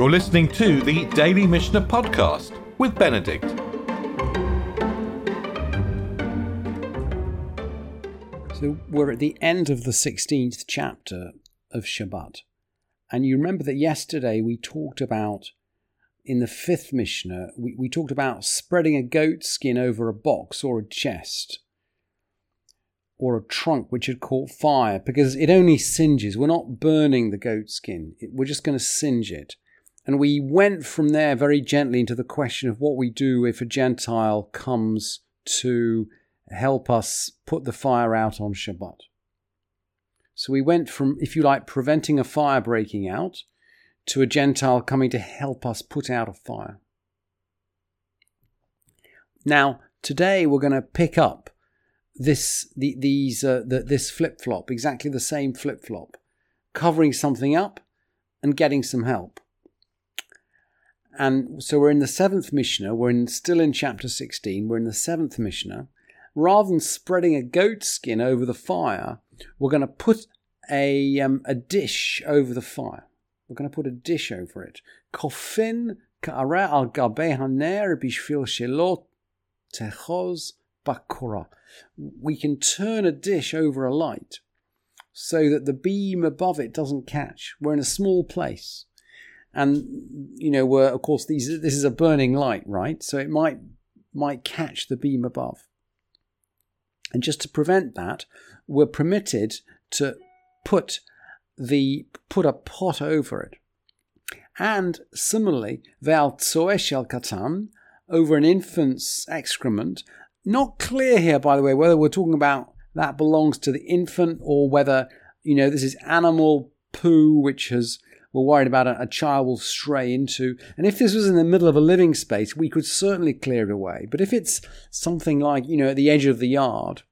You're listening to the Daily Mishnah Podcast with Benedict. So we're at the end of the 16th chapter of Shabbat. And you remember that yesterday we talked about, in the fifth Mishnah, we, we talked about spreading a goat skin over a box or a chest or a trunk which had caught fire because it only singes. We're not burning the goat skin, we're just going to singe it. And we went from there very gently into the question of what we do if a Gentile comes to help us put the fire out on Shabbat. So we went from, if you like, preventing a fire breaking out to a Gentile coming to help us put out a fire. Now, today we're going to pick up this the, these uh, the, this flip flop, exactly the same flip flop, covering something up and getting some help. And so we're in the seventh Mishnah, we're in, still in chapter 16, we're in the seventh Mishnah. Rather than spreading a goat skin over the fire, we're going to put a, um, a dish over the fire. We're going to put a dish over it. Kofin ka'ara al gabe haner bishvil shelo techos bakura. We can turn a dish over a light so that the beam above it doesn't catch. We're in a small place and you know we're of course these this is a burning light right? So it might might catch the beam above. And just to prevent that we're permitted to put the put a pot over it. And similarly val tsoeshel katan over an infant's excrement not clear here by the way whether we're talking about that belongs to the infant or whether you know this is animal poo which has we're worried about a, child will stray into. And if this was in the middle of a living space, we could certainly clear it away. But if it's something like, you know, at the edge of the yard,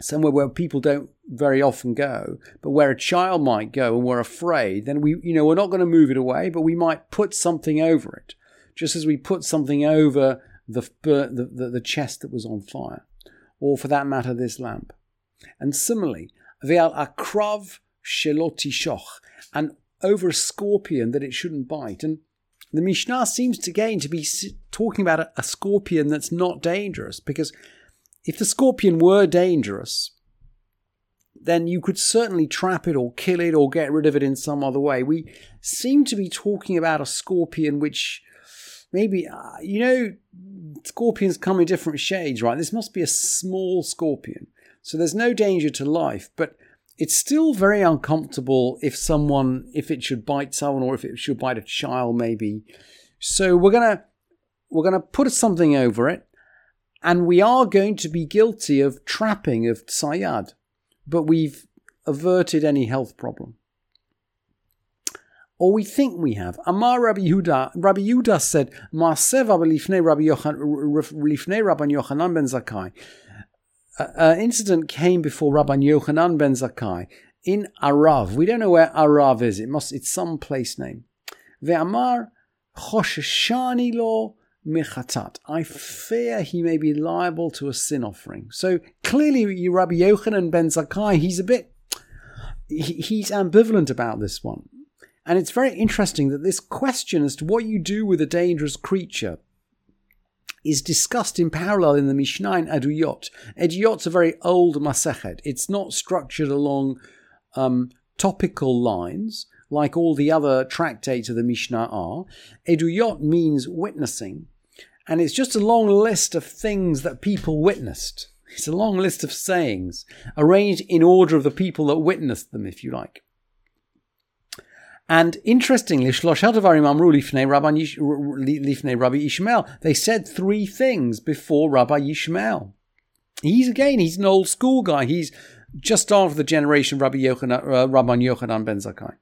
somewhere where people don't very often go, but where a child might go and we're afraid, then we, you know, we're not going to move it away, but we might put something over it, just as we put something over the, the, the, the chest that was on fire, or for that matter, this lamp. And similarly, ve'al akrav shelotishoch, and over a scorpion that it shouldn't bite. And the Mishnah seems to gain to be talking about a, a scorpion that's not dangerous, because if the scorpion were dangerous, then you could certainly trap it or kill it or get rid of it in some other way. We seem to be talking about a scorpion which maybe, uh, you know, scorpions come in different shades, right? This must be a small scorpion. So there's no danger to life, but it's still very uncomfortable if someone if it should bite someone or if it should bite a child maybe. So we're gonna we're gonna put something over it and we are going to be guilty of trapping of sayad but we've averted any health problem. Or we think we have. Amar Rabbi Yehuda, Rabbi Yehuda said, Maaseh lifnei Rabbi Yochanan ben Zakkai an incident came before Rabbi Yochanan ben Zakkai in Arav. We don't know where Arav is. It must. It's some place name. Ve'amar chosheshani lo mechatat. I fear he may be liable to a sin offering. So clearly, Rabbi Yochanan ben Zakkai, he's a bit. He's ambivalent about this one. And it's very interesting that this question as to what you do with a dangerous creature is discussed in parallel in the Mishnah in Eduyot. Eduyot's a very old Masechet. It's not structured along um, topical lines like all the other tractates of the Mishnah are. Eduyot means witnessing, and it's just a long list of things that people witnessed. It's a long list of sayings, arranged in order of the people that witnessed them, if you like. And interestingly, Shlosha Devarim Amru Lifnei Rabbi Ishmael. They said three things before Rabbi Ishmael. He's again, he's an old school guy. He's just after the generation Rabbi Yochanan, uh, Rabban Yochanan ben Zakkai.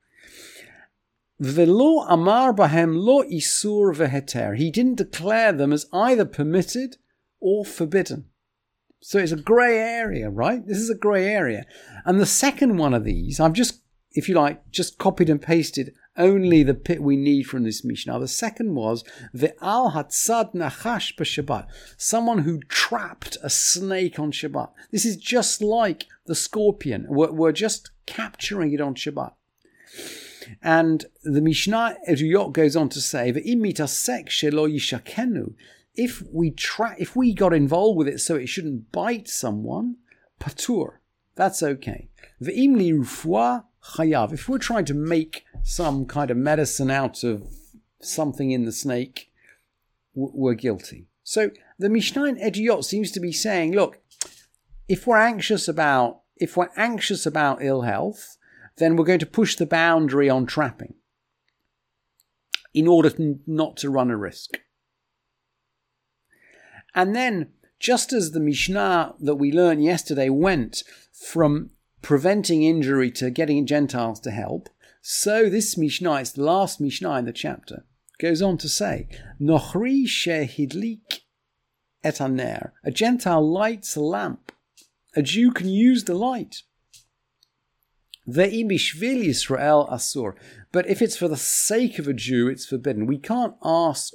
Velo amar bahem lo isur veheter. He didn't declare them as either permitted or forbidden. So it's a grey area, right? This is a grey area. And the second one of these, I've just if you like, just copied and pasted only the pit we need from this Mishnah. The second was the al hatzad nachash b'Shabbat, someone who trapped a snake on Shabbat. This is just like the scorpion. We're, we're just capturing it on Shabbat. And the Mishnah Eduyot goes on to say, if we try, if we got involved with it so it shouldn't bite someone, patur, that's okay. If we're trying to make some kind of medicine out of something in the snake, we're guilty. So the Mishnah in Eduyot seems to be saying, look, if we're anxious about if we're anxious about ill health, then we're going to push the boundary on trapping in order not to run a risk. And then, just as the Mishnah that we learned yesterday went from preventing injury to getting Gentiles to help, so this Mishnah, it's the last Mishnah in the chapter, goes on to say, Nochri shehidlik et aner. A Gentile lights a lamp. A Jew can use the light. Ve'imishvil Yisrael asur. But if it's for the sake of a Jew, it's forbidden. We can't ask,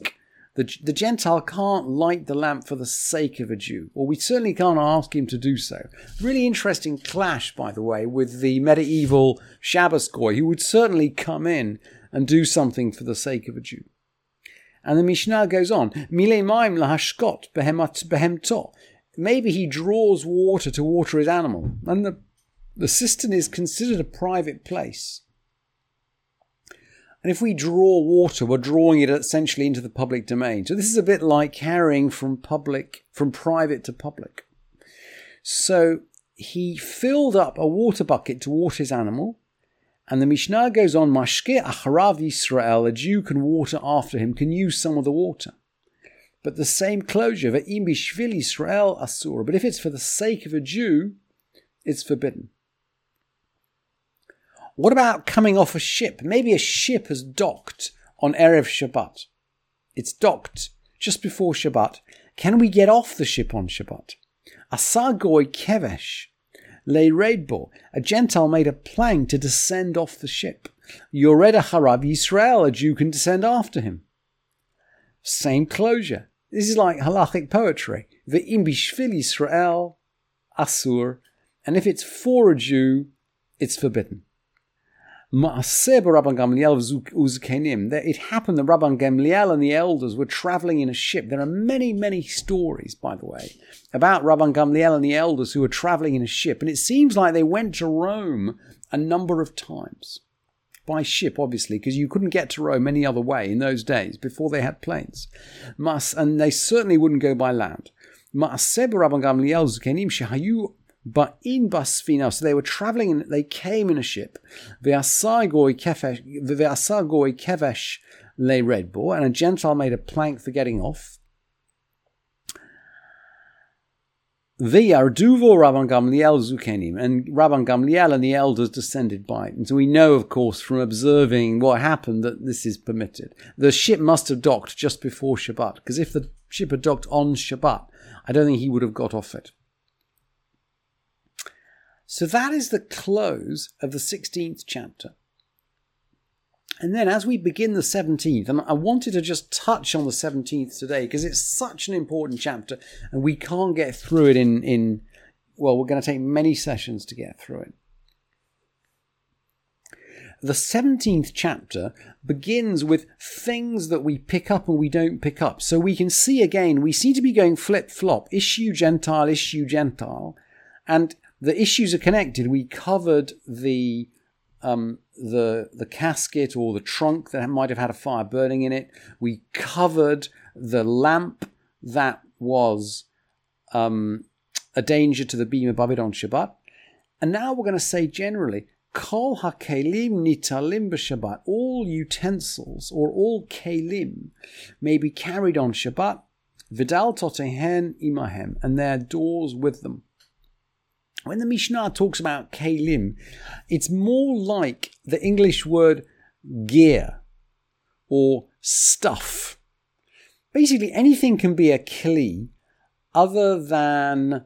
the, the Gentile can't light the lamp for the sake of a Jew, or we certainly can't ask him to do so. Really interesting clash, by the way, with the medieval Shabbos goy, who would certainly come in and do something for the sake of a Jew. And the Mishnah goes on, Mile maim lahashkot behemto. Maybe he draws water to water his animal, and the the cistern is considered a private place. And if we draw water, we're drawing it essentially into the public domain. So this is a bit like carrying from public, from private to public. So he filled up a water bucket to water his animal. And the Mishnah goes on, Mashke acharav Yisrael, a Jew can water after him, can use some of the water. But the same closure, ve'im bishvil Yisrael Asura. But if it's for the sake of a Jew, it's forbidden. What about coming off a ship? Maybe a ship has docked on Erev Shabbat. It's docked just before Shabbat. Can we get off the ship on Shabbat? Asagoi kevesh le redbo. A Gentile made a plank to descend off the ship. Yoreda harav Yisrael. A Jew can descend after him. Same closure. This is like halachic poetry. The imbishvil Yisrael asur. And if it's for a Jew, it's forbidden. Maaseh Rabban Gamliel uzkenim. It happened that Rabban Gamliel and the elders were traveling in a ship. There are many, many stories, by the way, about Rabban Gamliel and the elders who were traveling in a ship. And it seems like they went to Rome a number of times. By ship, obviously, because you couldn't get to Rome any other way in those days before they had planes. And they certainly wouldn't go by land. Maaseh Rabban Gamliel uzkenim shehayu but in Basfina, so they were traveling and they came in a ship. Ve'asagoi kevesh le redbo, and a Gentile made a plank for getting off. Ve'arduvo Rabban Gamliel zukenim, and Rabban Gamliel and the elders descended by it. And so we know, of course, from observing what happened that this is permitted. The ship must have docked just before Shabbat, because if the ship had docked on Shabbat, I don't think he would have got off it. So that is the close of the 16th chapter. And then as we begin the 17th, and I wanted to just touch on the 17th today because it's such an important chapter and we can't get through it in, in well, we're going to take many sessions to get through it. The 17th chapter begins with things that we pick up and we don't pick up. So we can see again, we seem to be going flip flop, issue Gentile, issue Gentile. And the issues are connected. We covered the um, the the casket or the trunk that might have had a fire burning in it. We covered the lamp that was um, a danger to the beam above it on Shabbat. And now we're going to say generally, kol hakelim nitalim b'Shabbat. All utensils or all kelim may be carried on Shabbat. Vidal totehen imahem, and their doors with them. When the Mishnah talks about kalim, it's more like the English word gear or stuff. Basically, anything can be a kli other than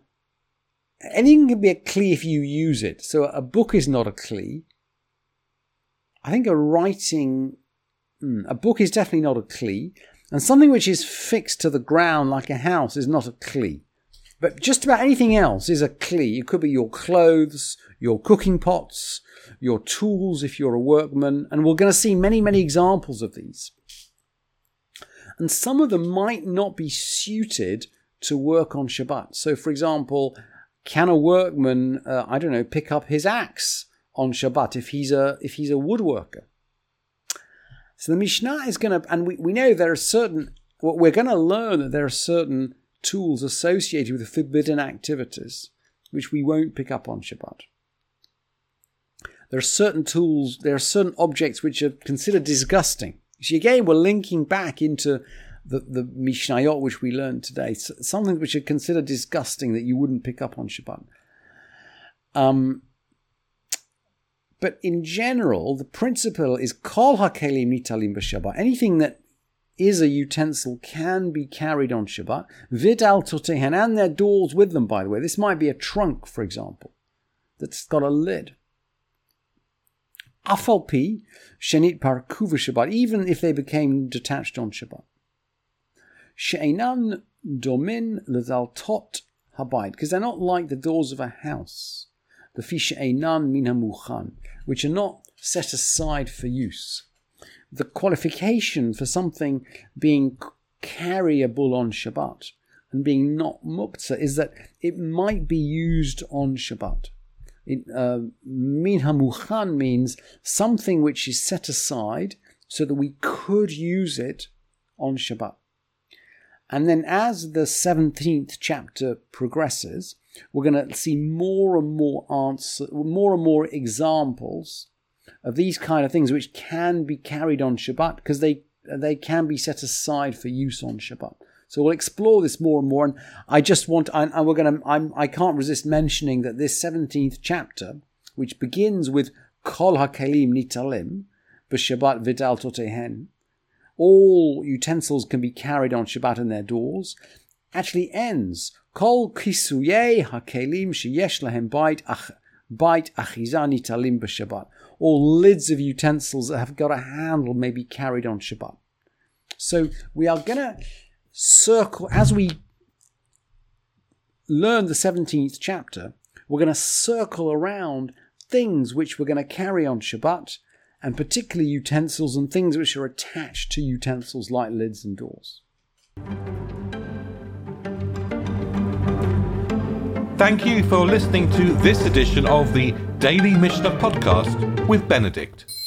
anything can be a kli if you use it. So a book is not a kli. I think a writing, hmm, a book is definitely not a kli, and something which is fixed to the ground like a house is not a kli. But just about anything else is a kli. It could be your clothes, your cooking pots, your tools if you're a workman, and we're going to see many, many examples of these. And some of them might not be suited to work on Shabbat. So, for example, can a workman, uh, I don't know, pick up his axe on Shabbat if he's a if he's a woodworker? So the Mishnah is going to, and we, we know there are certain, we're going to learn that there are certain tools associated with forbidden activities which we won't pick up on Shabbat. There are certain tools, there are certain objects which are considered disgusting. See, again, we're linking back into the, the Mishnayot which we learned today, something which are considered disgusting that you wouldn't pick up on Shabbat. Um, but in general, the principle is kol hakelim nitalim b'Shabbat. Anything that is a utensil can be carried on Shabbat. Vidal totehen, and their doors with them, by the way. This might be a trunk, for example, that's got a lid. Afalpi, shenit parkuva Shabbat, even if they became detached on Shabbat. She'enan domin tot habayit, because they're not like the doors of a house. The fi she'enan min which are not set aside for use the qualification for something being carryable on Shabbat and being not muktzah is that it might be used on Shabbat. Uh, min hamuchan means something which is set aside so that we could use it on Shabbat. And then as the 17th chapter progresses, we're going to see more and more answer, more and more examples of these kind of things which can be carried on Shabbat because they they can be set aside for use on Shabbat. So we'll explore this more and more. And I just want, and we're going to, I'm, I can't resist mentioning that this 17th chapter, which begins with Kol HaKelim Nitalim, B'Shabbat Vidal Totehen, all utensils can be carried on Shabbat in their doors, actually ends Kol Kisuye HaKelim Sheyesh Lahem Bait Bait Achiza Nitalim B'Shabbat or lids of utensils that have got a handle may be carried on Shabbat. So we are going to circle, as we learn the 17th chapter, we're going to circle around things which we're going to carry on Shabbat, and particularly utensils and things which are attached to utensils like lids and doors. Thank you for listening to this edition of the Daily Mishnah Podcast with Benedict.